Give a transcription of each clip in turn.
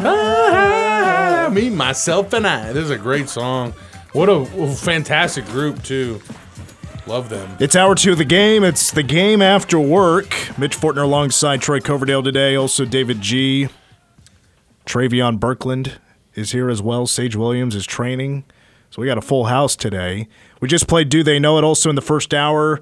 Me, myself, and I. This is a great song. What a, a fantastic group too. Love them. It's hour two of the game. It's the game after work. Mitch Fortner alongside Troy Coverdale today. Also David G. Travion Berkland is here as well. Sage Williams is training. So we got a full house today. We just played Do They Know It also in the first hour.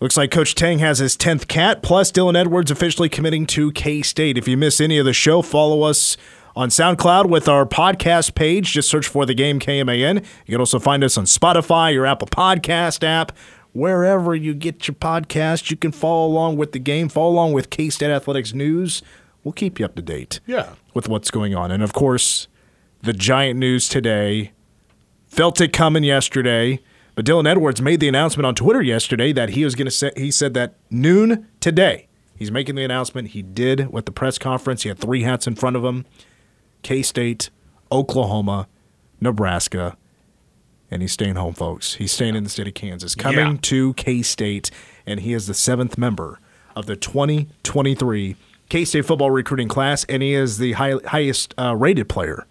Looks like Coach Tang has his 10th cat, plus Dylan Edwards officially committing to K State. If you miss any of the show, follow us on SoundCloud with our podcast page. Just search for the game KMAN. You can also find us on Spotify, your Apple Podcast app, wherever you get your podcast. You can follow along with the game, follow along with K State Athletics news. We'll keep you up to date Yeah. with what's going on. And of course, the giant news today felt it coming yesterday. But Dylan Edwards made the announcement on Twitter yesterday that he was going to say, he said that noon today, he's making the announcement. He did with the press conference. He had three hats in front of him K State, Oklahoma, Nebraska, and he's staying home, folks. He's staying in the state of Kansas, coming Yeah. to K State, and he is the seventh member of the 2023 K State football recruiting class, and he is the high, highest uh, rated player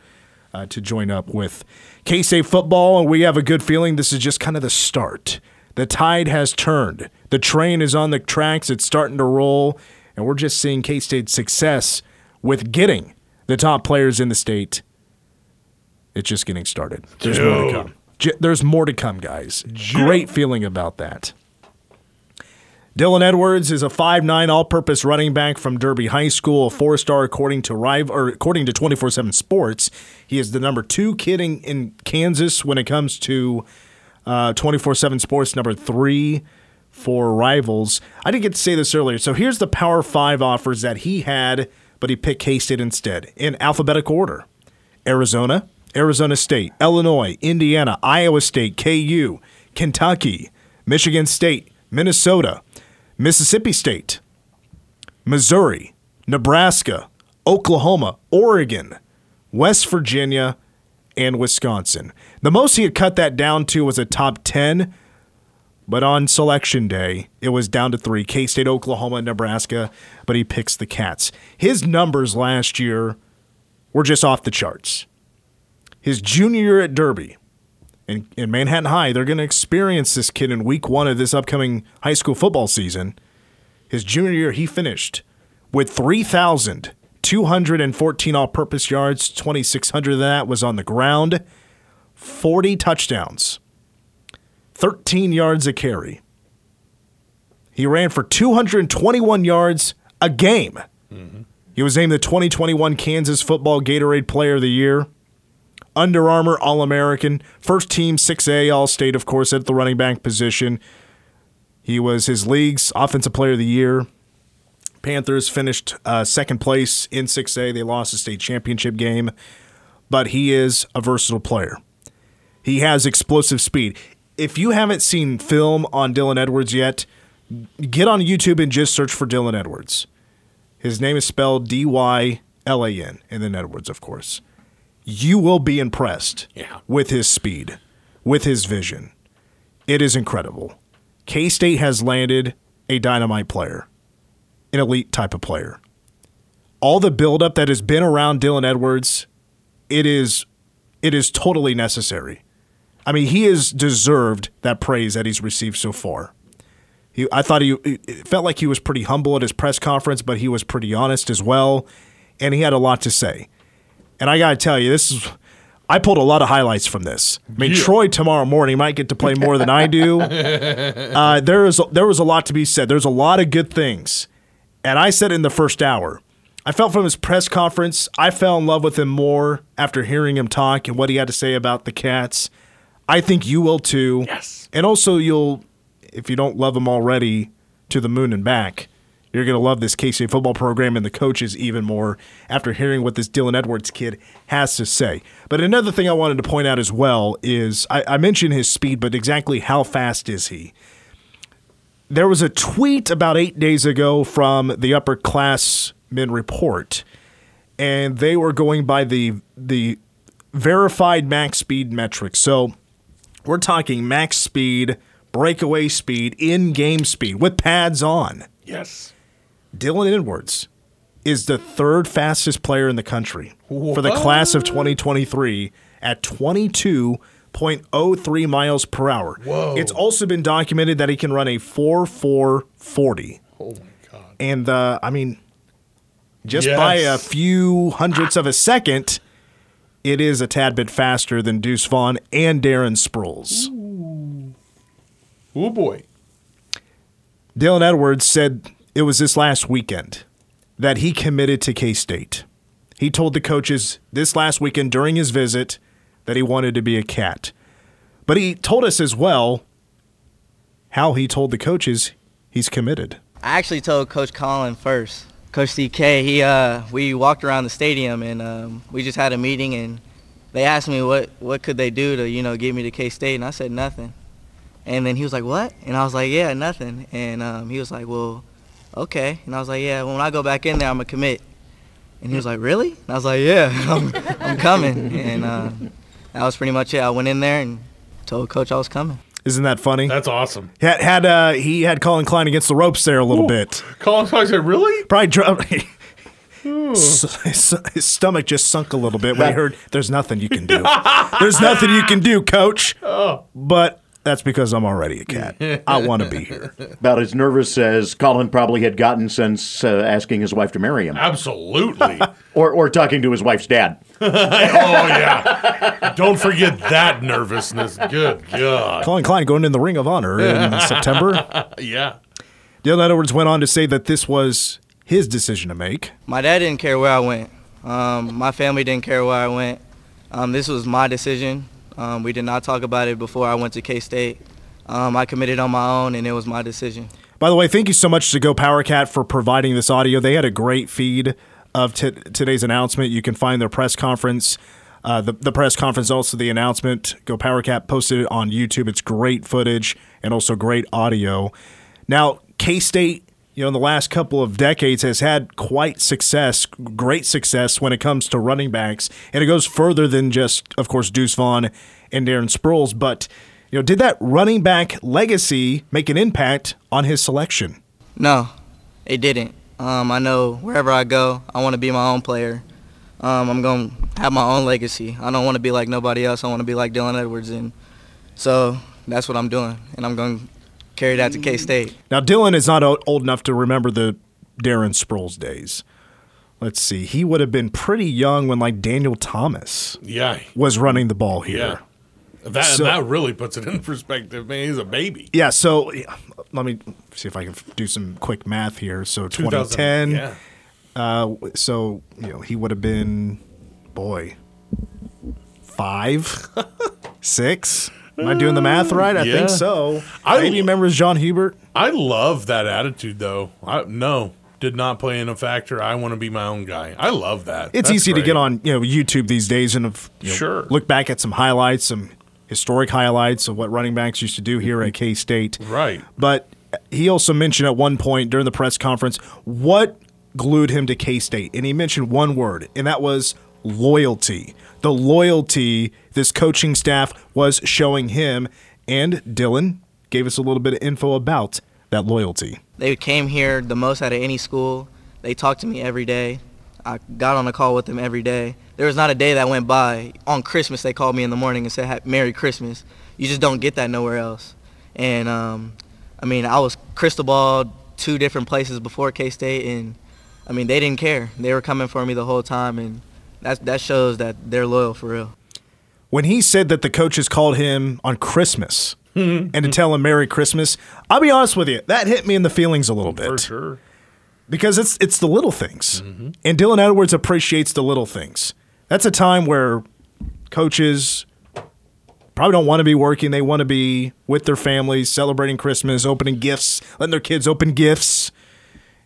uh, to join up with K State football. And we have a good feeling this is just kind of the start. The tide has turned, the train is on the tracks, it's starting to roll, and we're just seeing K State's success with getting the top players in the state. It's just getting started. There's more to come. J- There's more to come, guys. Great feeling about that. Dylan Edwards is a 5'9 all-purpose running back from Derby High School, a four-star according to Rive, or according to 24/7 Sports. He is the number two kid in, in Kansas when it comes to uh, 24/7 Sports, number three for rivals. I didn't get to say this earlier. So here's the Power Five offers that he had, but he picked K-State instead in alphabetical order: Arizona, Arizona State, Illinois, Indiana, Iowa State, KU, Kentucky, Michigan State, Minnesota, Mississippi State, Missouri, Nebraska, Oklahoma, Oregon, West Virginia, and Wisconsin. The most he had cut that down to was a top 10, but on selection day, it was down to three K State, Oklahoma, and Nebraska, but he picks the Cats. His numbers last year were just off the charts. His junior year at Derby, in, in Manhattan High, they're going to experience this kid in week one of this upcoming high school football season. His junior year, he finished with 3,214 all purpose yards. 2,600 of that was on the ground, 40 touchdowns, 13 yards a carry. He ran for 221 yards a game. Mm-hmm. He was named the 2021 Kansas Football Gatorade Player of the Year. Under Armour All American, first team 6A All State, of course, at the running back position. He was his league's Offensive Player of the Year. Panthers finished uh, second place in 6A. They lost the state championship game, but he is a versatile player. He has explosive speed. If you haven't seen film on Dylan Edwards yet, get on YouTube and just search for Dylan Edwards. His name is spelled D Y L A N, and then Edwards, of course. You will be impressed Yeah. with his speed, with his vision. It is incredible. K State has landed a dynamite player, an elite type of player. All the buildup that has been around Dylan Edwards, it is, it is totally necessary. I mean, he has deserved that praise that he's received so far. He, I thought he it felt like he was pretty humble at his press conference, but he was pretty honest as well, and he had a lot to say. And I got to tell you, this is I pulled a lot of highlights from this. I mean, Yeah. Troy tomorrow morning might get to play more than I do. Uh, there is there was a lot to be said. There's a lot of good things, and I said in the first hour, I felt from his press conference, I fell in love with him more after hearing him talk and what he had to say about the Cats. I think you will too. Yes. And also, you'll, if you don't love him already, to the moon and back. You're going to love this K State football program and the coaches even more after hearing what this Dylan Edwards kid has to say. But another thing I wanted to point out as well is I, I mentioned his speed, but exactly how fast is he? There was a tweet about eight days ago from the upper upperclassmen report, and they were going by the the verified max speed metrics. So we're talking max speed, breakaway speed, in game speed with pads on. Yes. Dylan Edwards is the third fastest player in the country for the class of 2023 at 22.03 miles per hour. Whoa. It's also been documented that he can run a 4.440. Oh my god. And uh, I mean, just by a few hundredths of a second, it is a tad bit faster than Deuce Vaughn and Darren Sproles. Oh boy. Dylan Edwards said it was this last weekend that he committed to K State. He told the coaches this last weekend during his visit that he wanted to be a cat. But he told us as well how he told the coaches he's committed. I actually told Coach Collin first. Coach CK, he uh, we walked around the stadium and um, we just had a meeting and they asked me what what could they do to you know get me to K State and I said nothing. And then he was like, "What?" And I was like, "Yeah, nothing." And um, he was like, "Well, okay." And I was like, "Yeah, when I go back in there, I'm gonna commit." And he was like, "Really?" And I was like, "Yeah, I'm, I'm coming." And uh, that was pretty much it. I went in there and told Coach I was coming. Isn't that funny? That's awesome. Had had uh, he had Collin Klein against the ropes there a little bit. Collin Klein said, "Really? Probably dro- his, his stomach just sunk a little bit when he heard there's nothing you can do. there's nothing you can do, coach. But that's because I'm already a cat. I want to be here. About as nervous as Collin probably had gotten since uh, asking his wife to marry him, Absolutely. or or talking to his wife's dad. oh yeah. Don't forget that nervousness. Good God. Collin Klein going in the Ring of Honor in September. Yeah. Dylan Edwards went on to say that this was his decision to make. My dad didn't care where I went. Um, my family didn't care where I went. Um, this was my decision. Um, we did not talk about it before I went to K State. Um, I committed on my own, and it was my decision. By the way, thank you so much to Go Power Cat for providing this audio. They had a great feed of t- today's announcement. You can find their press conference, uh, the, the press conference, also the announcement. Go Power Cat posted it on YouTube. It's great footage and also great audio. Now, K State, you know, in the last couple of decades has had quite success, great success when it comes to running backs. And it goes further than just, of course, Deuce Vaughn and Darren Sproles. But, you know, did that running back legacy make an impact on his selection? No, it didn't. Um, I know wherever I go, I want to be my own player. Um, I'm going to have my own legacy. I don't want to be like nobody else. I want to be like Dylan Edwards. And so that's what I'm doing. And I'm going to carry that to K State. Now, Dylan is not old enough to remember the Darren Sproles days. Let's see. He would have been pretty young when, like, Daniel Thomas Yeah. was running the ball here. Yeah. That So- that really puts it in perspective, man. He's a baby. Yeah, so let me see if I can do some quick math here. So 2010. Yeah. Uh, so you know he would have been, boy, five, six. Am I doing the math right? I Yeah. think so. I- Maybe remembers John Hubert. I love that attitude, though. I, no, did not play in a factor. I want to be my own guy. I love that. It's That's easy to get on you know YouTube these days and of, you know, Sure. look back at some highlights, some historic highlights of what running backs used to do here at K State. Right. But he also mentioned at one point during the press conference what glued him to K State. And he mentioned one word, and that was loyalty. The loyalty this coaching staff was showing him. And Dylan gave us a little bit of info about that loyalty. They came here the most out of any school. They talked to me every day. I got on a call with them every day. There was not a day that went by. On Christmas, they called me in the morning and said, "Merry Christmas." You just don't get that nowhere else. And um, I mean, I was crystal balled two different places before K State, and I mean, they didn't care. They were coming for me the whole time, and that that shows that they're loyal for real. When he said that the coaches called him on Christmas mm-hmm. and to tell him Merry Christmas, I'll be honest with you, that hit me in the feelings a little bit. For sure. because it's it's the little things. Mm-hmm. And Dylan Edwards appreciates the little things. That's a time where coaches probably don't want to be working. They want to be with their families, celebrating Christmas, opening gifts, letting their kids open gifts,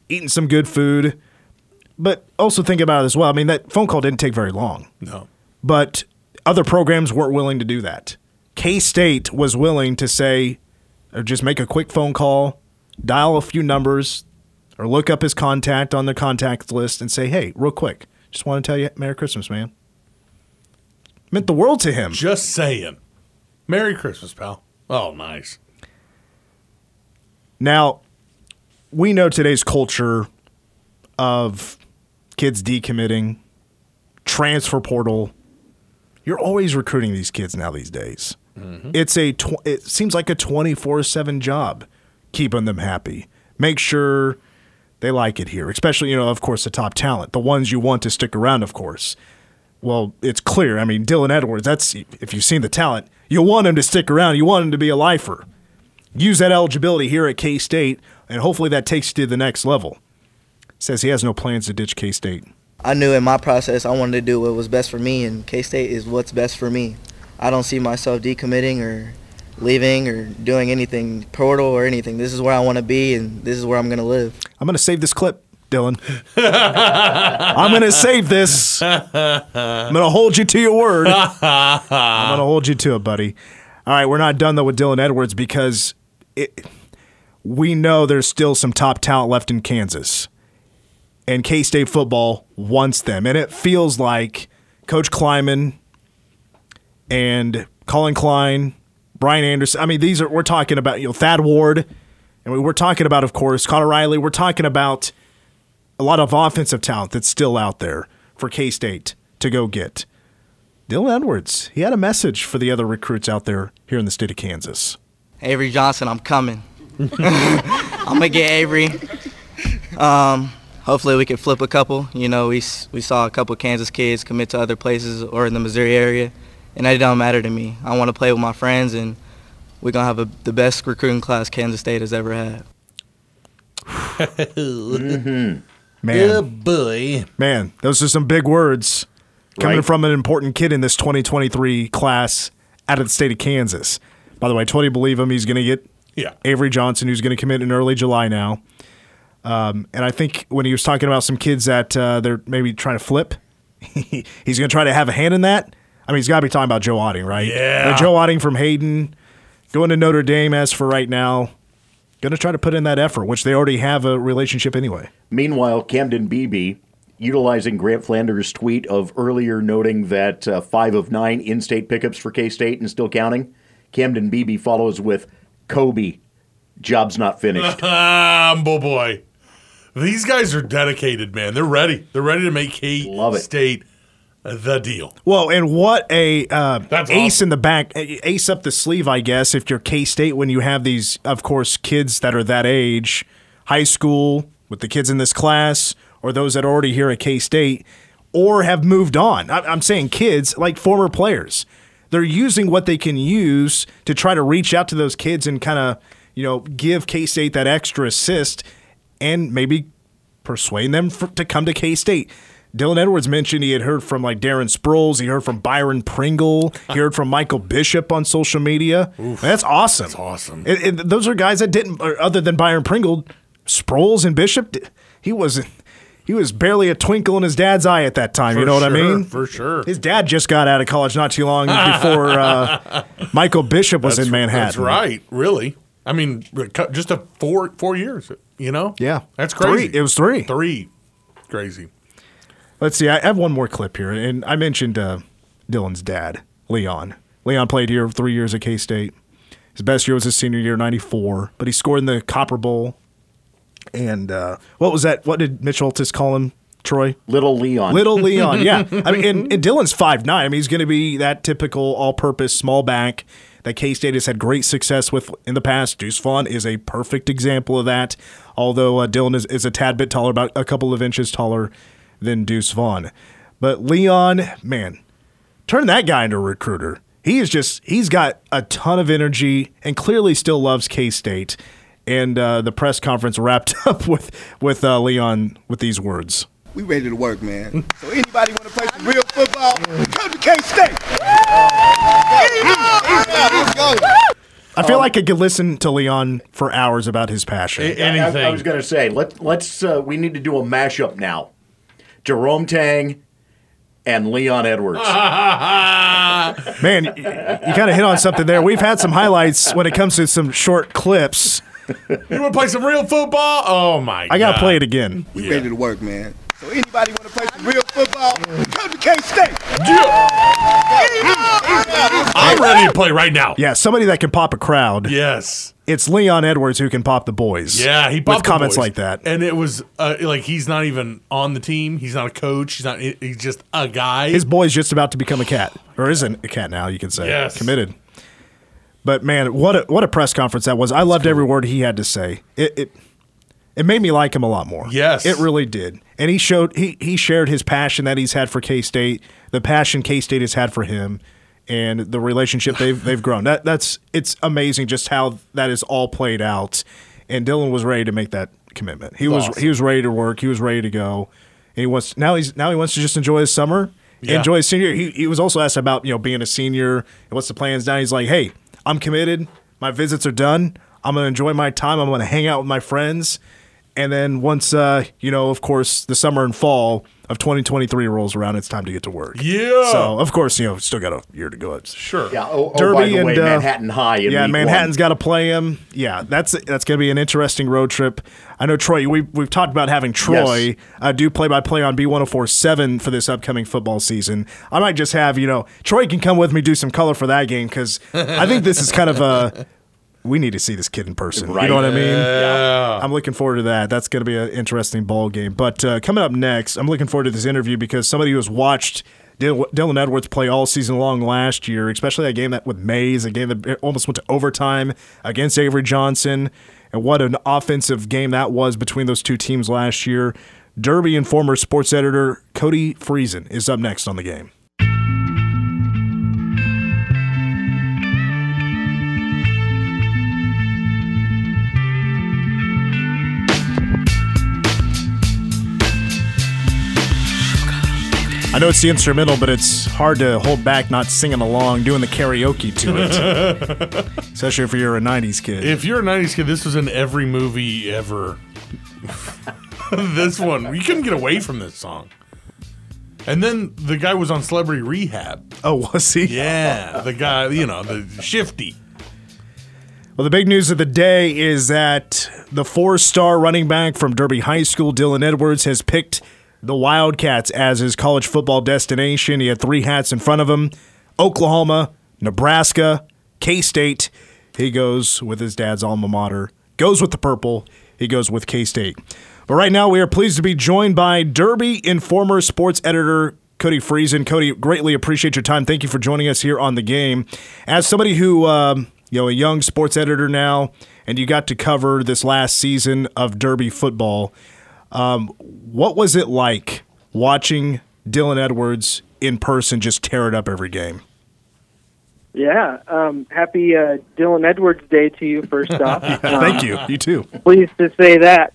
eating some good food. But also think about it as well. I mean, that phone call didn't take very long, No. but other programs weren't willing to do that. K State was willing to say, or just make a quick phone call, dial a few numbers, or look up his contact on the contact list and say, hey, real quick, just want to tell you Merry Christmas, man. Meant the world to him. Just saying. Merry Christmas, pal. Oh, nice. Now, we know today's culture of kids decommitting, transfer portal. You're always recruiting these kids now these days. Mm-hmm. It's a tw- it seems like a 24/7 job keeping them happy. Make sure they like it here, especially you know, of course, the top talent, the ones you want to stick around, of course. Well, it's clear. I mean, Dylan Edwards. That's if you've seen the talent, you want him to stick around. You want him to be a lifer. Use that eligibility here at K State, and hopefully that takes you to the next level. Says he has no plans to ditch K State. I knew in my process I wanted to do what was best for me, and K State is what's best for me. I don't see myself decommitting or leaving or doing anything portal or anything. This is where I want to be, and this is where I'm gonna live. I'm going to save this clip, Dylan. I'm going to save this. I'm going to hold you to your word. I'm going to hold you to it, buddy. All right, we're not done though with Dylan Edwards because it, we know there's still some top talent left in Kansas. And K State football wants them. And it feels like Coach Klieman and Collin Klein, Brian Anderson. I mean, these are, we're talking about, you know, Thad Ward. And we- we're talking about, of course, Connor Riley. We're talking about a lot of offensive talent that's still out there for K State to go get. Dylan Edwards, he had a message for the other recruits out there here in the state of Kansas. Avery Johnson, I'm coming. I'm gonna get Avery. Um, hopefully we can flip a couple. You know, we we saw a couple Kansas kids commit to other places or in the Missouri area, and that don't matter to me. I want to play with my friends, and we're gonna have a, the best recruiting class Kansas State has ever had. Mm-hmm. Man, boy. man, those are some big words coming Right. from an important kid in this 2023 class out of the state of Kansas. By the way, totally believe him. He's going to get Yeah. Avery Johnson, who's going to commit in early July now. Um, and I think when he was talking about some kids that uh, they're maybe trying to flip, he's going to try to have a hand in that. I mean, he's got to be talking about Joe Otting, right? Yeah. Uh, Joe Otting from Hayden, going to Notre Dame as for right now. Going to try to put in that effort, which they already have a relationship anyway. Meanwhile, Camden Beebe, utilizing Grant Flanders' tweet of earlier noting that uh, five of nine in state pickups for K State and still counting, Camden Beebe follows with Kobe, job's not finished. Um, boy, boy. These guys are dedicated, man. They're ready. They're ready to make K Love it. State the deal. Well, and what a uh, ace awesome. in the back, ace up the sleeve, I guess. If you're K State, when you have these, of course, kids that are that age, high school with the kids in this class, or those that are already here at K State, or have moved on. I'm saying kids like former players. They're using what they can use to try to reach out to those kids and kind of, you know, give K State that extra assist and maybe persuade them for, to come to K State. Dylan Edwards mentioned he had heard from like Darren Sproles, he heard from Byron Pringle, he heard from Michael Bishop on social media. That's awesome. That's awesome. And, and those are guys that didn't, other than Byron Pringle, Sproles and Bishop, he wasn't. He was barely a twinkle in his dad's eye at that time. you For know what I mean? for sure. His dad just got out of college not too long before uh, Michael Bishop was in Manhattan. That's right. Really. I mean, just a four four years. You know. Yeah. That's crazy. Three. It was three. Three. Crazy. Let's see. I have one more clip here, and I mentioned uh, Dylan's dad, Leon. Leon played here three years at K State. His best year was his senior year, '94, but he scored in the Copper Bowl. And uh, what was that? What did Mitch Holthus call him? Troy, Little Leon. little Leon. Yeah, I mean, and, and Dylan's five nine. I mean, he's going to be that typical all-purpose small back that K State has had great success with in the past. Deuce Vaughn is a perfect example of that. Although uh, Dylan is, is a tad bit taller, about a couple of inches taller than Deuce Vaughn. But Leon, man, turn that guy into a recruiter. He is just, he's got a ton of energy and clearly still loves K State. And uh, the press conference wrapped up with, with uh, Leon with these words. We ready to work, man. So anybody want to play some real football? Come to K State. Let's go. I feel like I could listen to Leon for hours about his passion. Anything. I, was going to say let let's uh, we need to do a mashup now. Jerome Tang and Leon Edwards. Man, y- you kind of hit on something there. We've had some highlights when it comes to some short clips. you want to play some real football? Oh my! I got to God. play it again. We ready to work, man. So anybody want to play some real football? Come to K State. I'm ready to to play right now. Yeah, somebody that can pop a crowd. Yes. It's Leon Edwards who can pop the boys. Yeah, he with popped the comments boys. like that. and it was uh, like he's not even on the team. He's not a coach. He's not. He's just a guy. His boy's just about to become a cat, or isn't a cat now? You can say Yes. committed. But man, what a what a press conference that was! I loved every word he had to say. It it it made me like him a lot more. Yes. it really did. And he showed he he shared his passion that he's had for K State, the passion K State has had for him, and the relationship they've they've grown. That that's it's amazing just how that is all played out. And Dylan was ready to make that commitment. He was Awesome. he was ready to work. He was ready to go. And he wants now he's now he wants to just enjoy his summer. Yeah. Enjoy his senior. He, he was also asked about you know being a senior and what's the plans now. He's like, hey, I'm committed. My visits are done. I'm gonna enjoy my time. I'm gonna hang out with my friends. And then once uh, you know, of course, the summer and fall of 2023 rolls around, it's time to get to work. Yeah. So of course, you know, still got a year to go. It's sure. Yeah. Oh, oh, by Derby the way, and, uh, Manhattan High. In yeah, Manhattan's got to play him. Yeah, that's that's going to be an interesting road trip. I know Troy. We we've talked about having Troy Yes. uh, do play by play on B1047 for this upcoming football season. I might just have you know Troy can come with me do some color for that game because I think this is kind of a we need to see this kid in person. Right. You know what I mean? Yeah. I'm looking forward to that. That's going to be an interesting ball game. But uh, coming up next, I'm looking forward to this interview because somebody who has watched Dylan Edwards play all season long last year, especially that game that with Maize, a game that almost went to overtime against Avery Johnson, and what an offensive game that was between those two teams last year. Derby Informer sports editor Cody Friesen is up next on the game. I know it's the instrumental, but it's hard to hold back not singing along, doing the karaoke to it. Especially if you're a 90s kid. If you're a '90s kid, this was in every movie ever. this one, you couldn't get away from this song. And then the guy was on Celebrity Rehab. oh, was he? Yeah, the guy, you know, the shifty. Well, the big news of the day is that the four star running back from Derby High School, Dylan Edwards, has picked the Wildcats as his college football destination. He had three hats in front of him Oklahoma, Nebraska, K State. He goes with his dad's alma mater, goes with the purple. He goes with K State. But right now, we are pleased to be joined by Derby Informer sports editor Cody Friesen. Cody, greatly appreciate your time. Thank you for joining us here on the game. As somebody who, um, you know, a young sports editor now, and you got to cover this last season of Derby football, um, what was it like watching Dylan Edwards in person just tear it up every game? Yeah. Um, happy uh, Dylan Edwards Day to you, first off. Um, Thank you. You too. Pleased to say that.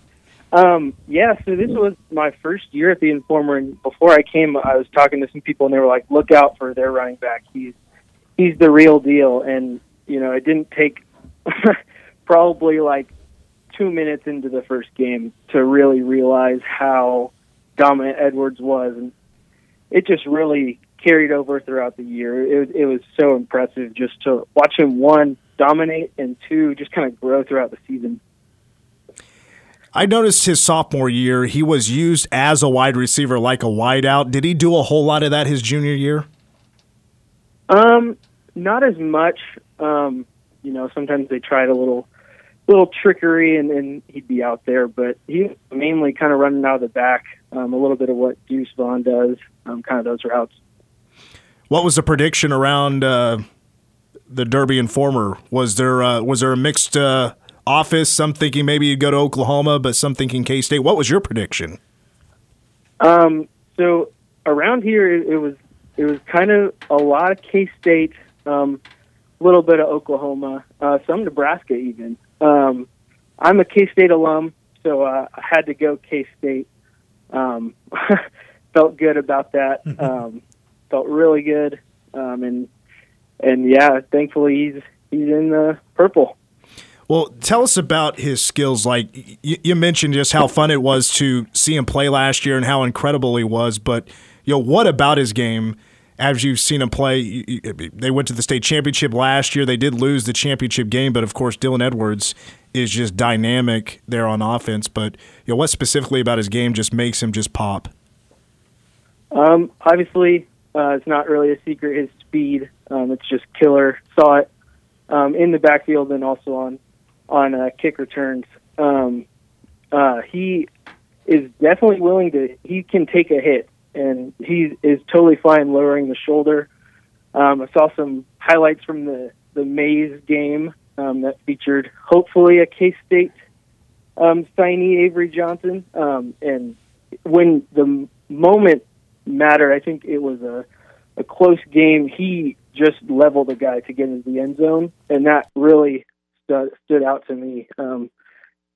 Um, yeah, so this was my first year at the Informer, and before I came, I was talking to some people, and they were like, "Look out for their running back. He's he's the real deal." And you know, it didn't take probably like two minutes into the first game to really realize how dominant Edwards was, and it just really carried over throughout the year. It, it was so impressive just to watch him one dominate and two just kind of grow throughout the season. I noticed his sophomore year, he was used as a wide receiver, like a wideout. Did he do a whole lot of that his junior year? Um, not as much. Um, you know, sometimes they tried a little, little trickery, and, and he'd be out there. But he mainly kind of running out of the back. Um, a little bit of what Deuce Vaughn does, um, kind of those routes. What was the prediction around uh, the Derby Informer? Was there uh, was there a mixed uh, office? Some thinking maybe you'd go to Oklahoma, but some thinking K State. What was your prediction? Um, so around here, it, it was it was kind of a lot of K State, um, a little bit of Oklahoma, uh, some Nebraska even. Um, I'm a K State alum, so uh, I had to go K State. Um, felt good about that. Um, felt really good, um, and and yeah, thankfully he's he's in the purple. Well, tell us about his skills. Like y- you mentioned, just how fun it was to see him play last year and how incredible he was. But you know, what about his game? As you've seen him play, they went to the state championship last year. They did lose the championship game, but of course, Dylan Edwards is just dynamic there on offense. But you know, what specifically about his game just makes him just pop? Um, obviously, uh, it's not really a secret his speed. Um, it's just killer. Saw it um, in the backfield and also on on uh, kick returns. Um, uh, he is definitely willing to. He can take a hit, and he is totally fine lowering the shoulder. Um, I saw some highlights from the the Maize game um, that featured hopefully a K State um, signee Avery Johnson, um, and when the moment mattered, I think it was a a close game. He just leveled a guy to get into the end zone, and that really stood, stood out to me. Um,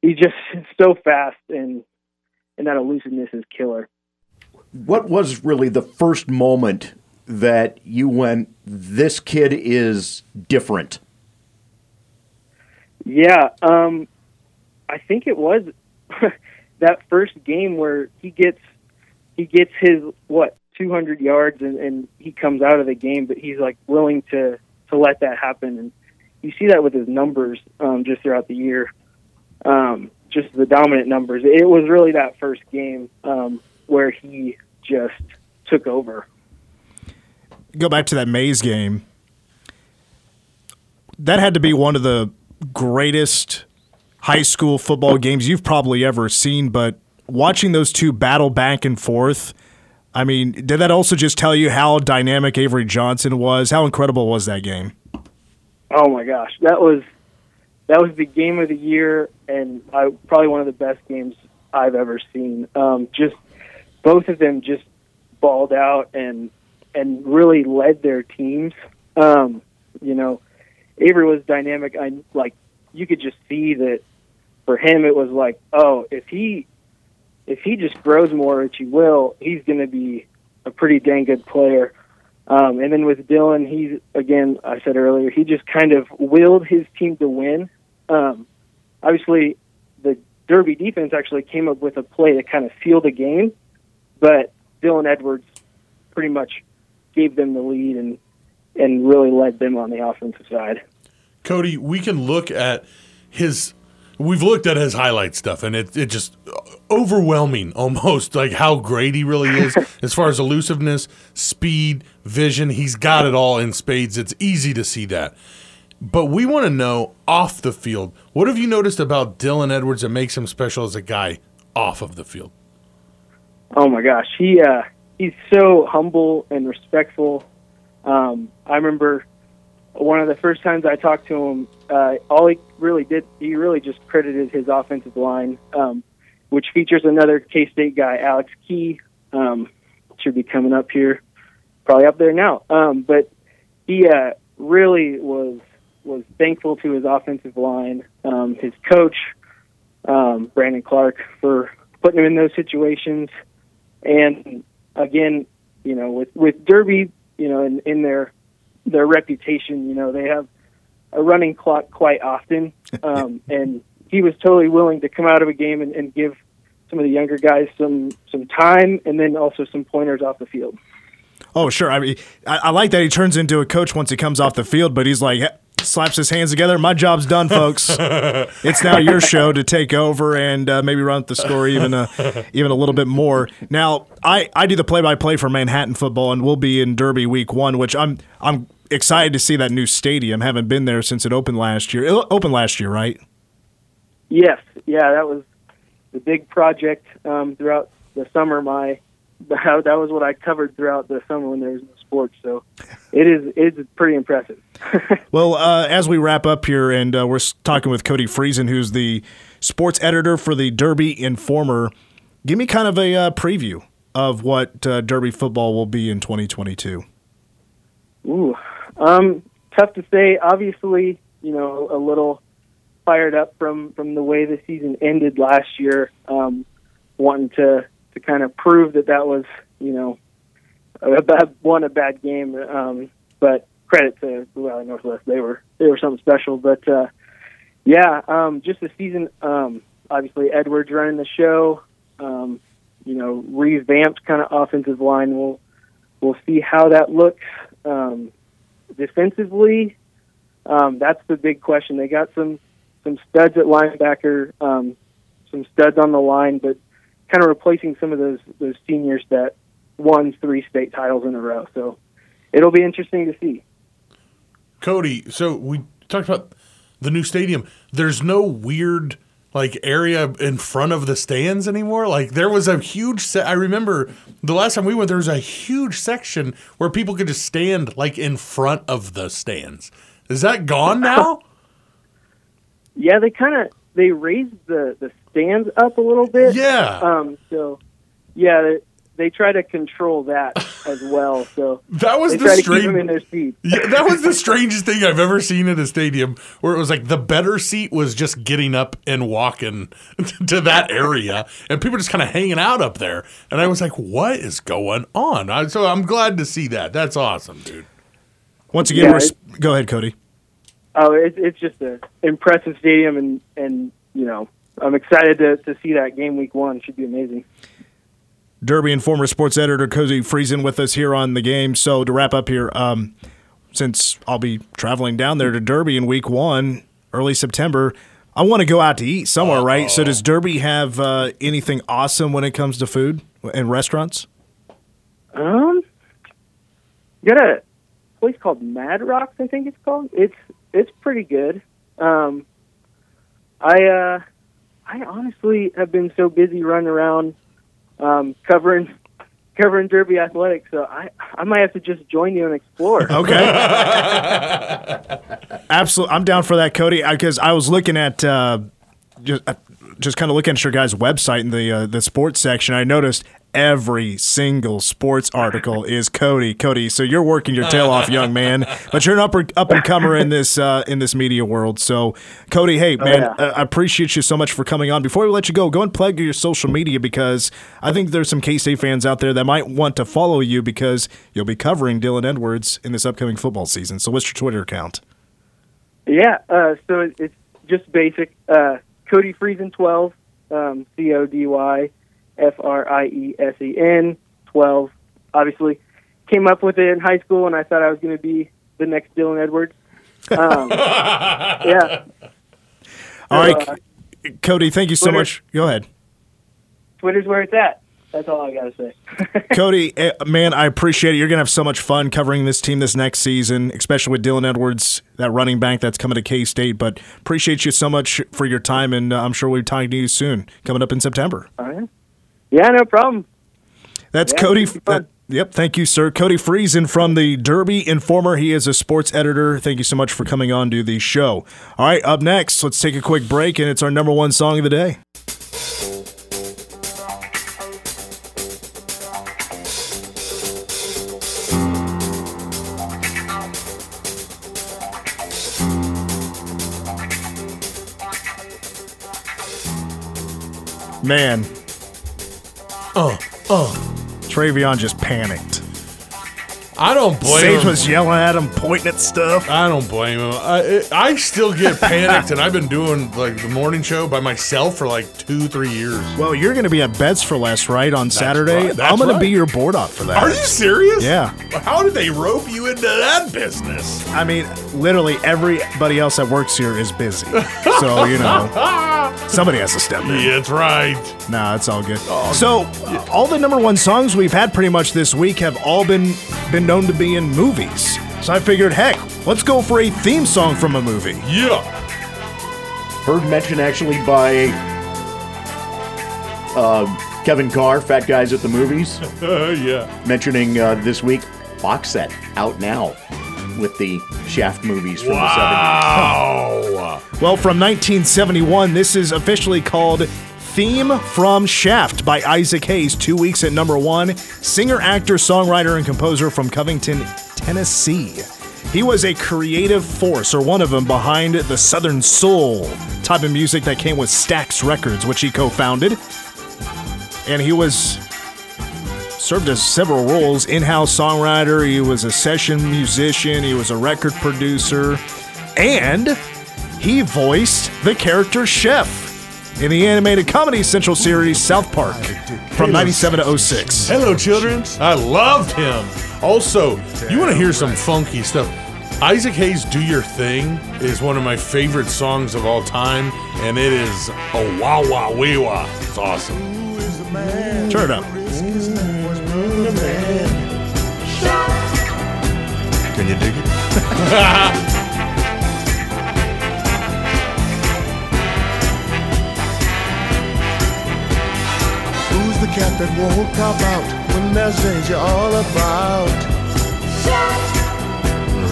he's just so fast, and and that elusiveness is killer. What was really the first moment that you went, "This kid is different"? Yeah, um, I think it was that first game where he gets he gets his what 200 yards and, and he comes out of the game, but he's like willing to to let that happen, and you see that with his numbers um, just throughout the year, um, just the dominant numbers. It was really that first game um, where he just took over. Go back to that Maize game. That had to be one of the greatest high school football games you've probably ever seen, but watching those two battle back and forth I mean, did that also just tell you how dynamic Avery Johnson was? How incredible was that game? Oh my gosh, that was that was the game of the year, and I, probably one of the best games I've ever seen. Um, just both of them just balled out and and really led their teams. Um, you know, Avery was dynamic. I like you could just see that for him it was like, oh, if he if he just grows more, which he will, he's going to be a pretty dang good player. Um, and then with Dylan, he's again, I said earlier, he just kind of willed his team to win. Um, obviously, the Derby defense actually came up with a play to kind of seal the game, but Dylan Edwards pretty much gave them the lead and and really led them on the offensive side. Cody, we can look at his we've looked at his highlight stuff and it, it just overwhelming almost like how great he really is as far as elusiveness speed vision. He's got it all in spades. It's easy to see that. But we want to know off the field what have you noticed about dylan edwards that makes him special as a guy off of the field oh my gosh. He uh he's so humble and respectful. Um i remember one of the first times I talked to him, uh, all he really did, he really just credited his offensive line, um, which features another K State guy, Alex Key, um, should be coming up here, probably up there now. Um, but he uh, really was was thankful to his offensive line, um, his coach, um, Brandon Clark, for putting him in those situations, and again, you know, with with Derby, you know, in, in their their reputation. You know, they have a running clock quite often, um, and he was totally willing to come out of a game and, and give some of the younger guys some some time, and then also some pointers off the field. Oh, sure. I mean, I, I like that he turns into a coach once he comes off the field, but he's like, slaps his hands together. My job's done, folks. it's now your show to take over and uh, maybe run the score even a, even a little bit more. Now, I, I do the play by play for Manhattan football, and we'll be in Derby week one, which I'm I'm excited to see that new stadium. Haven't been there since it opened last year. It opened last year, right? Yes. Yeah, that was the big project um, throughout the summer. My that was what I covered throughout the summer when there was no sports. So it is it's pretty impressive. well, uh, as we wrap up here, and uh, we're talking with Cody Friesen, who's the sports editor for the Derby Informer. Give me kind of a uh, preview of what uh, Derby football will be in 2022. Ooh, um, tough to say. Obviously, you know, a little fired up from from the way the season ended last year. Um, wanting to to kind of prove that that was, you know, a bad one a bad game. Um, but credit to Blue Valley Northwest, they were they were something special. But uh, yeah, um, just the season. Um, obviously, Edwards running the show. Um, you know, revamped kind of offensive line. We'll we'll see how that looks. Um, defensively, um, that's the big question. They got some some studs at linebacker, um, some studs on the line, but kind of replacing some of those those seniors that won three state titles in a row. So it'll be interesting to see. Cody, so we talked about the new stadium. There's no weird like area in front of the stands anymore. Like there was a huge se- I remember the last time we went there was a huge section where people could just stand like in front of the stands. Is that gone now? Yeah, they kind of they raised the the stands up a little bit. Yeah. Um. So, yeah, they, they try to control that as well. So That was they the try to keep strange them in their seats. Yeah, that was the strangest thing I've ever seen at a stadium where it was like the better seat was just getting up and walking to that area and people just kind of hanging out up there. And I was like, what is going on? I, so I'm glad to see that. That's awesome, dude. Once again, Yeah, we're, it- go ahead, Cody. Oh, it's it's just a impressive stadium, and and you know I'm excited to to see that game week one. Should be amazing. Derby Informer sports editor Cody Friesen with us here on the game. So to wrap up here, um, since I'll be traveling down there to Derby in week one, early September, I want to go out to eat somewhere, right? So does Derby have uh, anything awesome when it comes to food and restaurants? Um, got a place called Mad Rocks, I think it's called. It's it's pretty good. Um, I uh, I honestly have been so busy running around um, covering covering Derby athletics, so I I might have to just join you and explore. Okay. Absolutely, I'm down for that, Cody. Because I, was looking at uh, just uh, just kind of looking at your guys' website in the uh, the sports section. I noticed every single sports article is Cody. Cody, so you're working your tail off, young man. But you're an up up and comer in this uh, in this media world. So, Cody, hey man, yeah. uh, I appreciate you so much for coming on. Before we let you go, go and plug your social media because I think there's some K State fans out there that might want to follow you because you'll be covering Dylan Edwards in this upcoming football season. So, what's your Twitter account? Yeah, uh, so it's just basic. Uh, Cody Friesen twelve, um, C O D Y F R I E S E N twelve. Obviously, came up with it in high school, and I thought I was going to be the next Dylan Edwards. Um, yeah, All right, Uh, Cody, thank you so Twitter. much. Go ahead. Twitter's where it's at. That's all I got to say. Cody, eh, man, I appreciate it. You're going to have so much fun covering this team this next season, especially with Dylan Edwards, that running back that's coming to K State. But appreciate you so much for your time, and uh, I'm sure we'll be talking to you soon, coming up in September. all right. Yeah, no problem. That's Yeah, Cody. it'll be fun. that- yep, thank you, sir. Cody Friesen from the Derby Informer. He is a sports editor. Thank you so much for coming on to the show. All right, up next, let's take a quick break, and it's our number one song of the day. Man, Uh, uh. Travion just panicked. I don't blame Sage him. was yelling at him, pointing at stuff. I don't blame him. I, I still get panicked, and I've been doing like the morning show by myself for like two, three years. Well, you're going to be at Bets for Less, right, on Saturday? right. That's I'm going right. to be your board op for that. Are you serious? Yeah. How did they rope you into that business? I mean, literally everybody else that works here is busy. So, you know, somebody has to step in. Yeah, that's right. Nah, it's all good. So, all the number one songs we've had pretty much this week have all been been known to be in movies. So I figured, heck, let's go for a theme song from a movie. Yeah. Heard mention actually by uh, Kevin Carr, Fat Guys at the Movies, Uh, yeah. mentioning uh, this week box set out now with the Shaft movies from Wow. Well, from 1971, this is officially called Theme from Shaft by Isaac Hayes, two weeks at number one. Singer, actor, songwriter, and composer from Covington, Tennessee. He was a creative force, or one of them, behind the Southern Soul type of music that came with Stax Records, which he co founded. And he was served as several roles in-house songwriter he was a session musician he was a record producer and he voiced the character chef in the animated comedy central series south park from 97 to 06 Hello, children. I loved him. Also, you want to hear some funky stuff? Isaac Hayes' Do Your Thing is one of my favorite songs of all time, and it is a wah wah wee wah. It's awesome. turn it up man. Can you dig it? Who's the cat that won't cop out when there's danger all about.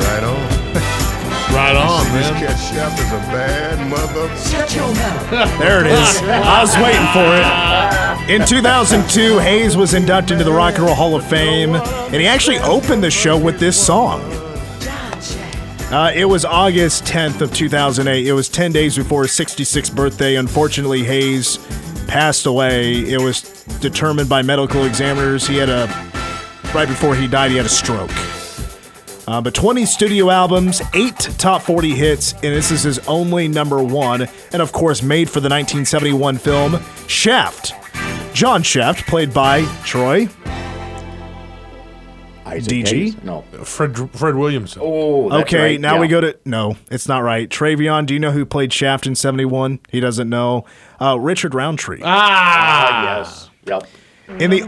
Right on. right on, man. This cat chef is a bad mother. Shut your mouth. there it is. I was waiting for it. In 2002, Hayes was inducted into the Rock and Roll Hall of Fame, and he actually opened the show with this song. Uh, it was August 10th of 2008. It was 10 days before his 66th birthday. Unfortunately, Hayes passed away. It was determined by medical examiners he had a right before he died. He had a stroke. Uh, but 20 studio albums, 8 top 40 hits, and this is his only number one. And of course, made for the 1971 film Shaft. John Shaft, played by Troy. Isaac DG? Hayes? No. Fred Fred Williamson. Oh, that's okay, right. now we Yeah. go to. No, it's not right. Travion, do you know who played Shaft in 71? He doesn't know. Uh, Richard Roundtree. Ah, yes. Yep. In the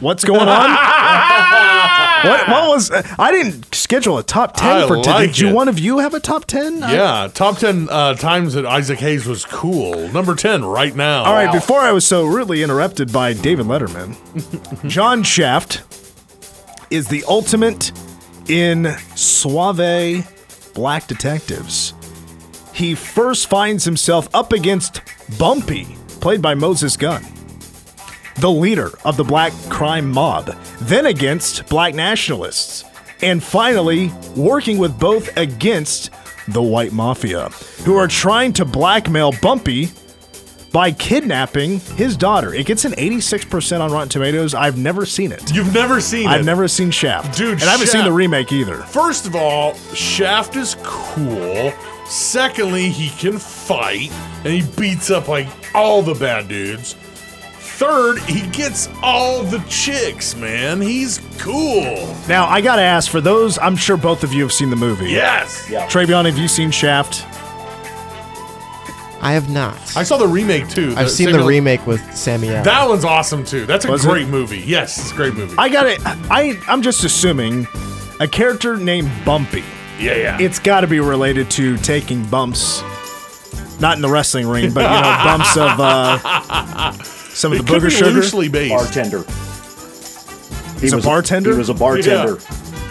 What's going on? what, what was I didn't schedule a top 10 I for today. like Did you it. one of you have a top 10? Yeah, top 10 uh, times that Isaac Hayes was cool. Number 10 right now. All right, before I was so rudely interrupted by David Letterman, John Shaft is the ultimate in suave black detectives. He first finds himself up against Bumpy, played by Moses Gunn, the leader of the black crime mob, then against black nationalists, and finally working with both against the white mafia, who are trying to blackmail Bumpy by kidnapping his daughter. It gets an 86% on Rotten Tomatoes. I've never seen it. You've never seen it? I've it. never seen Shaft. Dude, And I haven't seen the remake either. First of all, Shaft is cool. Secondly, he can fight and he beats up like all the bad dudes. Third, he gets all the chicks, man. He's cool. Now, I gotta ask for those, I'm sure both of you have seen the movie. Yes. Yeah. Travion, have you seen Shaft? I have not. I saw the remake too. I've seen the remake with Sammy That one's awesome too. That's a Was great it? movie. Yes, it's a great movie. I got it. I, I'm just assuming a character named Bumpy. yeah, yeah. It's gotta be related to taking bumps. Not in the wrestling ring, but you know, bumps of uh, some of it the could booger be sugar. loosely based. Bartender. He He's a bartender? He was a bartender.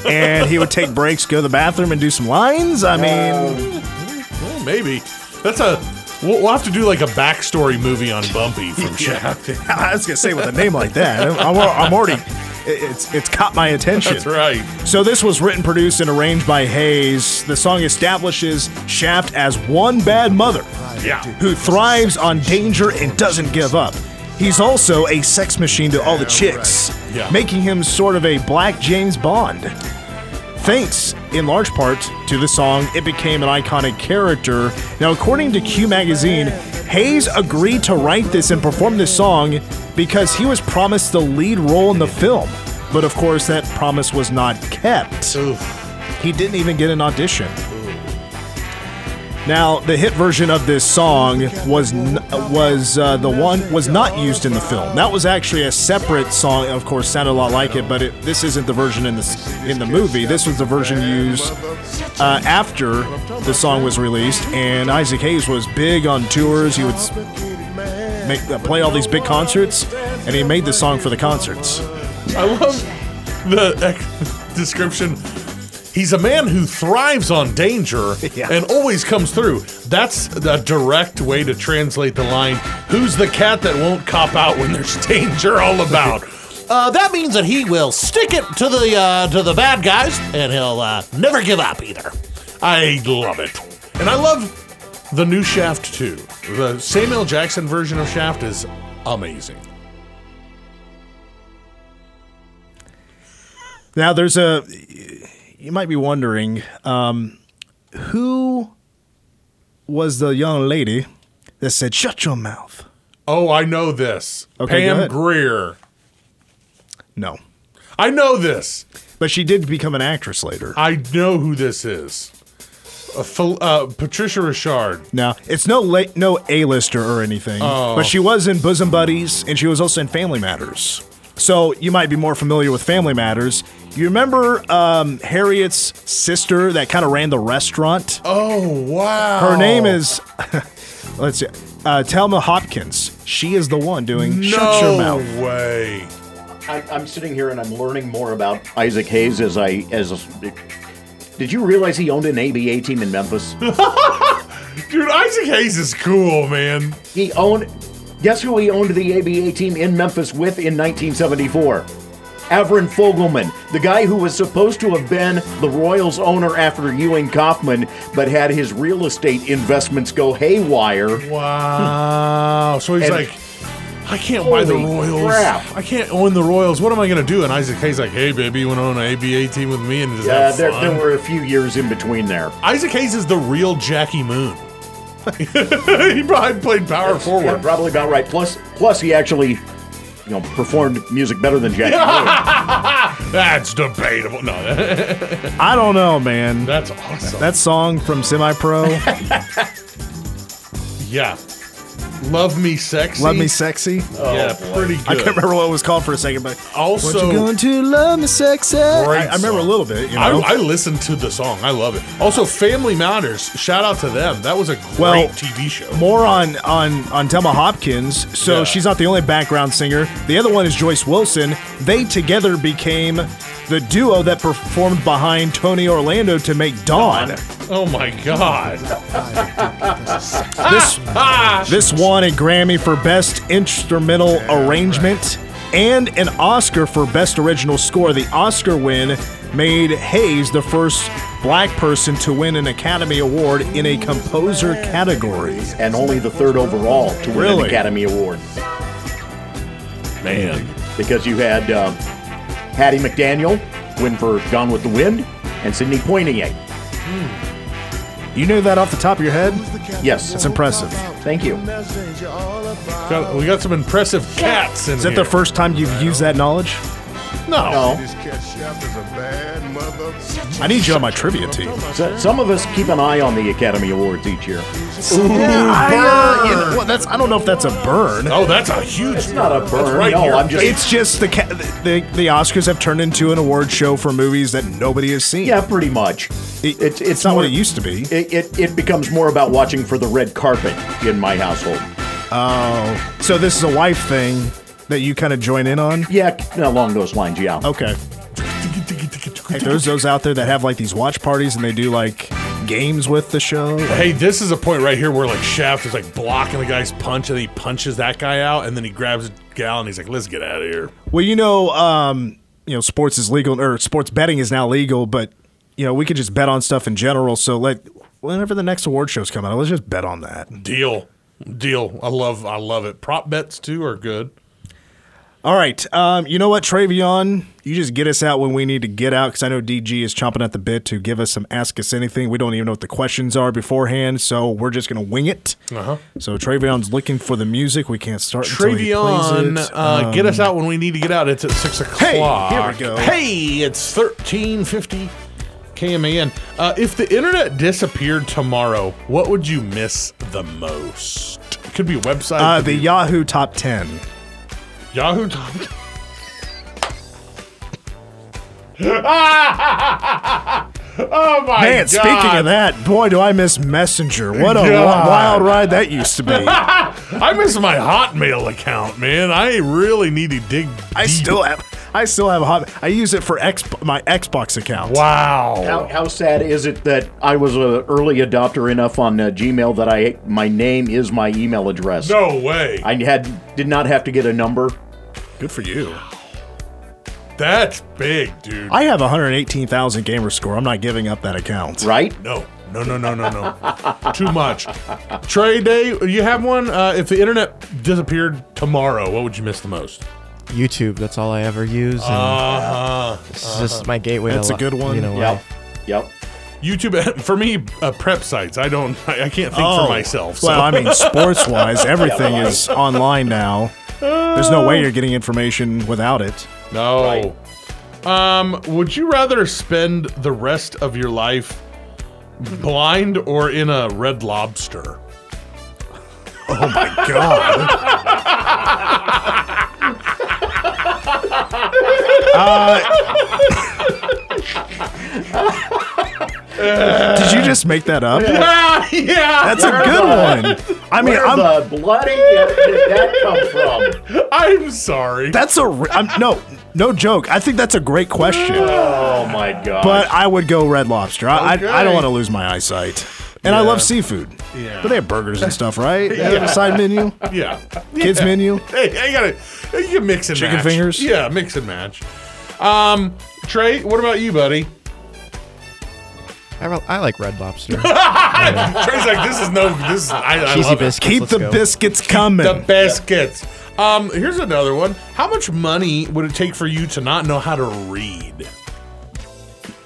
and he would take breaks, go to the bathroom, and do some lines. I mean, uh, Well, maybe that's a. We'll, we'll have to do like a backstory movie on Bumpy from Shaft. I was gonna say with a name like that, I'm, I'm already. It's it's caught my attention. That's right. So this was written, produced, and arranged by Hayes. The song establishes Shaft as one bad mother Yeah. who thrives on danger and doesn't give up. He's also a sex machine to all the chicks, Yeah. making him sort of a black James Bond. Thanks, in large part, to the song, it became an iconic character. Now, according to Q Magazine, Hayes agreed to write this and perform this song because he was promised the lead role in the film. But of course, that promise was not kept. He didn't even get an audition. Now, the hit version of this song was n- was uh, the one was not used in the film. That was actually a separate song. Of course, sounded a lot like it, but it, this isn't the version in the in the movie. This was the version used uh, after the song was released. And Isaac Hayes was big on tours. He would make uh, play all these big concerts, and he made the song for the concerts. I love the description. He's a man who thrives on danger Yeah. and always comes through. That's the direct way to translate the line. Who's the cat that won't cop out when there's danger all about? Uh, that means that he will stick it to the uh, to the bad guys, and he'll uh, never give up either. I love it, and I love the new Shaft too. The Samuel Jackson version of Shaft is amazing. Now, there's a. You might be wondering um, who was the young lady that said, Shut your mouth? Oh, I know this. Okay, Pam. Grier. No. I know this. But she did become an actress later. I know who this is. Uh, uh, Patricia Richard. Now, it's no la- no A-lister or anything, but she was in Bosom Buddies and she was also in Family Matters. So you might be more familiar with Family Matters. You remember um, Harriet's sister that kind of ran the restaurant? Oh wow. Her name is, let's see, uh, Thelma Hopkins. She is the one doing Shut Your Mouth. No way. I, I'm sitting here and I'm learning more about Isaac Hayes as I as. did you realize he owned an ABA team in Memphis? Dude, Isaac Hayes is cool, man. he owned. Guess who he owned the ABA team in Memphis with in 1974? Avron Fogelman, the guy who was supposed to have been the Royals owner after Ewing Kauffman, but had his real estate investments go haywire. Wow. So he's And- like, I can't buy the Royals. crap. I can't own the Royals. What am I going to do? And Isaac Hayes like, hey, baby, you want to own an ABA team with me and just Yeah, there, there were a few years in between there. Isaac Hayes is the real Jackie Moon. he probably played power Yeah, forward. probably about right. Plus, plus he actually, you know, performed music better than Jackie. Moon. That's debatable. No, I don't know, man. that's awesome. That song from Semi Pro, yeah. Love me sexy. Love Me Sexy. Oh, yeah, pretty good. I can't remember what it was called for a second, but Also, What you going to love me sexy? I, I remember a little bit. You I. I listened to the song. I love it. Also, Family Matters. Shout out to them. That was a great Well, TV show. More on on on Thelma Hopkins. So Yeah. she's not the only background singer. The other one is Joyce Wilson. They together became the duo that performed behind Tony Orlando to make Dawn. Oh my God. This this won a Grammy for Best Instrumental Arrangement and an Oscar for Best Original Score. The Oscar win made Hayes the first black person to win an Academy Award in a composer category. and only the third overall to win an Really? Academy Award Man. because you had um, Hattie McDaniel win for Gone with the Wind and Sidney Poitier. Hmm. You knew that off the top of your head? Yes, That's impressive. thank you. Got, we got some impressive cats in Is that here. the first time you've used that knowledge? No. No, This cat Shaft is a bad mother. I need you on my trivia team. so, some of us keep an eye on the Academy Awards each year. I, uh, you know, well, that's, I don't know if that's a burn. Oh, that's a huge. It's not a burn. right no, here. I'm just It's just the, ca- the the Oscars have turned into an award show for movies that nobody has seen. yeah, pretty much. It- it's it's not more- what it used to be. It, it it becomes more about watching for the red carpet in my household. Oh, so this is a wife thing that you kind of join in on? Yeah, along those lines. Yeah. Okay. Hey, there's those out there that have like these watch parties and they do like games with the show. Hey, this is a point right here where like Shaft is like blocking the guy's punch and he punches that guy out and then he grabs a gal and he's like, let's get out of here. Well, you know, um, you know, sports is legal or sports betting is now legal, but you know, we could just bet on stuff in general. So let whenever the next award shows come out, let's just bet on that. Deal. Deal. I love I love it. Prop bets too are good. All right. Um, you know what, Travion? You just get us out when we need to get out because I know DG is chomping at the bit to give us some Ask Us Anything. We don't even know what the questions are beforehand, so we're just going to wing it. Uh-huh. So Travion's looking for the music. We can't start until he plays Travion, uh, get us Um, out when we need to get out. It's at six o'clock. Hey, here we go. Hey, it's thirteen fifty KMAN. Uh, if the internet disappeared tomorrow, what would you miss the most? It could be a website. Uh, the be Yahoo Top 10. Yahoo. Top- oh my Man, god! speaking of that, boy, do I miss Messenger. What a God. wild ride that used to be. I miss my Hotmail account, man. I really need to dig. I still have I still have a hot I use it for X, my Xbox account. Wow. How, how sad is it that I was an early adopter enough on uh, Gmail that I my name is my email address? No way. I had did not have to get a number. Good for you. That's big, dude. I have 118,000 gamer score. I'm not giving up that account. Right? No, no, no, no, no, no. Too much. Trade day, you have one? Uh, if the internet disappeared tomorrow, what would you miss the most? YouTube. That's all I ever use. And Uh huh. it's just my gateway. That's to a good one. You know, Yep. life. Yep. YouTube, for me, uh, prep sites. I don't, I, I can't think for myself. So. Oh. Well, I mean, sports wise, everything is online now. There's no way you're getting information without it. no. Um, would you rather spend the rest of your life blind or in a red lobster? Oh my god. Uh, did you just make that up? yeah. yeah. That's a good one. I mean, Where I'm, the bloody hell did that come from? I'm sorry. that's a re- I'm, no, no joke. I think that's a great question, Oh my god! but I would go Red Lobster. I, I, I don't want to lose my eyesight, and I love seafood. Yeah. But they have burgers and stuff, right? They have a side menu, yeah. kids Yeah. menu. Hey, I gotta. You can mix and Chicken match. fingers? Yeah, mix and match. Um, Trey, what about you, buddy? I, re- I like Red Lobster. Trey's like, this is no, this is. I, I Cheesy love it. biscuits. Keep let's the go. biscuits coming. The biscuits. Um, here's another one. How much money would it take for you to not know how to read?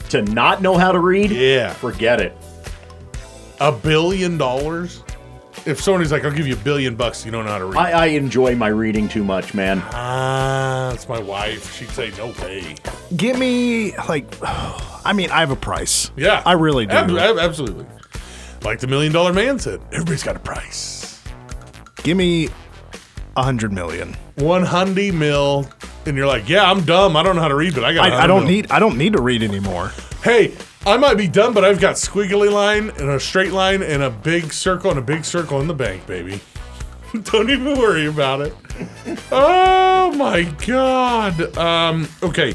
to not know how to read, Yeah. forget it. A billion dollars? If somebody's like, I'll give you a billion bucks, you don't know how to read. I, I enjoy my reading too much, man. Ah, that's my wife. She'd say no way. Give me like, I mean, I have a price. Yeah, I really do. Ab- ab- absolutely. Like the million dollar man said, everybody's got a price. Give me a hundred million. One hundred mil, and you're like, yeah, I'm dumb. I don't know how to read, but I got. I, I don't mil." need. I don't need to read anymore. Hey, I might be dumb, but I've got squiggly line and a straight line and a big circle and a big circle in the bank, baby. don't even worry about it. Oh my god. Um. Okay.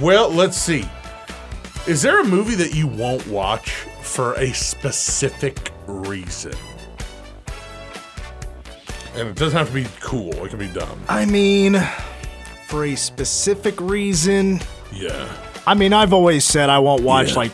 Well, let's see. Is there a movie that you won't watch for a specific reason? And it doesn't have to be cool. It can be dumb. I mean, for a specific reason. Yeah. I mean, I've always said I won't watch Yeah. like.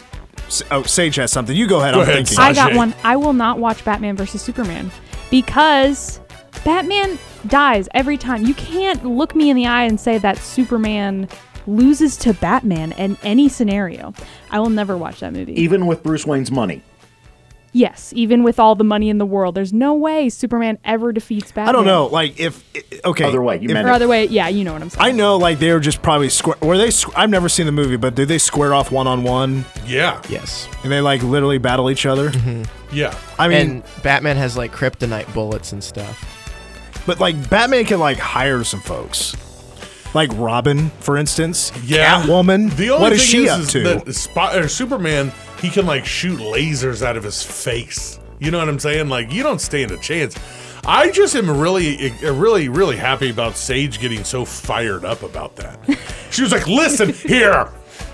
Oh, Sage has something. You go ahead. Go I'm ahead, thinking. Sage. I got one. I will not watch Batman versus Superman because Batman dies every time. You can't look me in the eye and say that Superman loses to Batman in any scenario. I will never watch that movie. Even with Bruce Wayne's money. Yes, even with all the money in the world, there's no way Superman ever defeats Batman. I don't know. Like if okay. Other way, you if- meant Or other way, yeah, you know what I'm saying. I know, like they were just probably square. Were they? squ- I've never seen the movie, but did they square off one on one Yeah. yes. and they like literally battle each other? Mm-hmm. Yeah. I mean, and Batman has like kryptonite bullets and stuff. but like Batman can like hire some folks, like Robin, for instance. Yeah. Catwoman. The only what is thing she is, up is to? that Spot, or Superman, he can like shoot lasers out of his face. You know what I'm saying? Like you don't stand a chance. I just am really, uh, really, really happy about Sage getting so fired up about that. she was like, "Listen here,"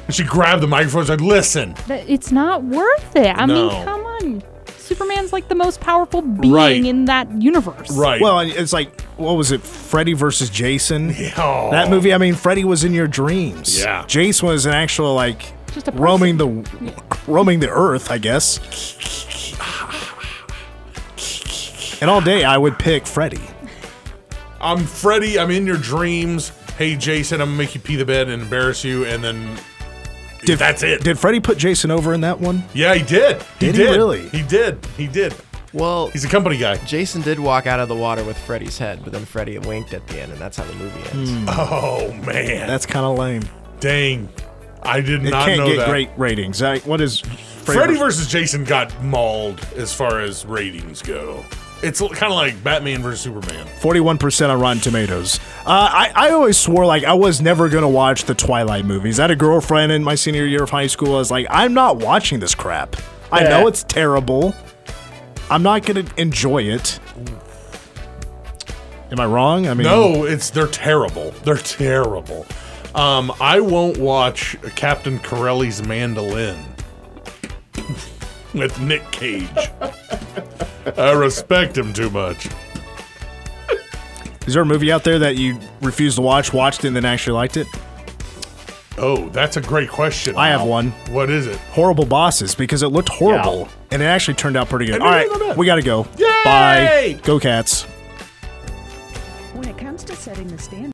and she grabbed the microphone. and was like, "Listen, That- It's not worth it. I No. mean, come on. Superman's like the most powerful being Right. in that universe. right." well, it's like what was it? Freddy versus Jason. Oh. That movie. I mean, Freddy was in your dreams. Yeah. Jason was an actual like Just a person. roaming the roaming the earth, I guess. And all day I would pick Freddy. I'm Freddy. I'm in your dreams. Hey, Jason, I'm gonna make you pee the bed and embarrass you, and then Did, that's it. Did Freddy put Jason over in that one? yeah, he did. He Did he did. really? He did. He did. Well, He's a company guy. Jason did walk out of the water with Freddy's head, but then Freddy winked at the end, and that's how the movie ends. Hmm. Oh man, That's kind of lame. dang! I did It not can't know get that. great ratings. I, what is Freddy versus Jason got mauled as far as ratings go. It's kind of like Batman versus Superman. Forty-one percent on Rotten Tomatoes. Uh, I I always swore like I was never gonna watch the Twilight movies. I had a girlfriend in my senior year of high school. I was like, I'm not watching this crap. I know it's terrible. I'm not gonna enjoy it. Am I wrong? I mean, No, it's they're terrible. They're terrible. Um, I won't watch Captain Corelli's Mandolin with Nick Cage. I respect him too much. Is there a movie out there that you refused to watch, watched it, and then actually liked it? Oh, that's a great question. I have one. What is it? Horrible Bosses because it looked horrible Yeah. and it actually turned out pretty good. I All didn't right, know that. we got to go. Yay! Bye. Go Cats. When it comes to setting the standard,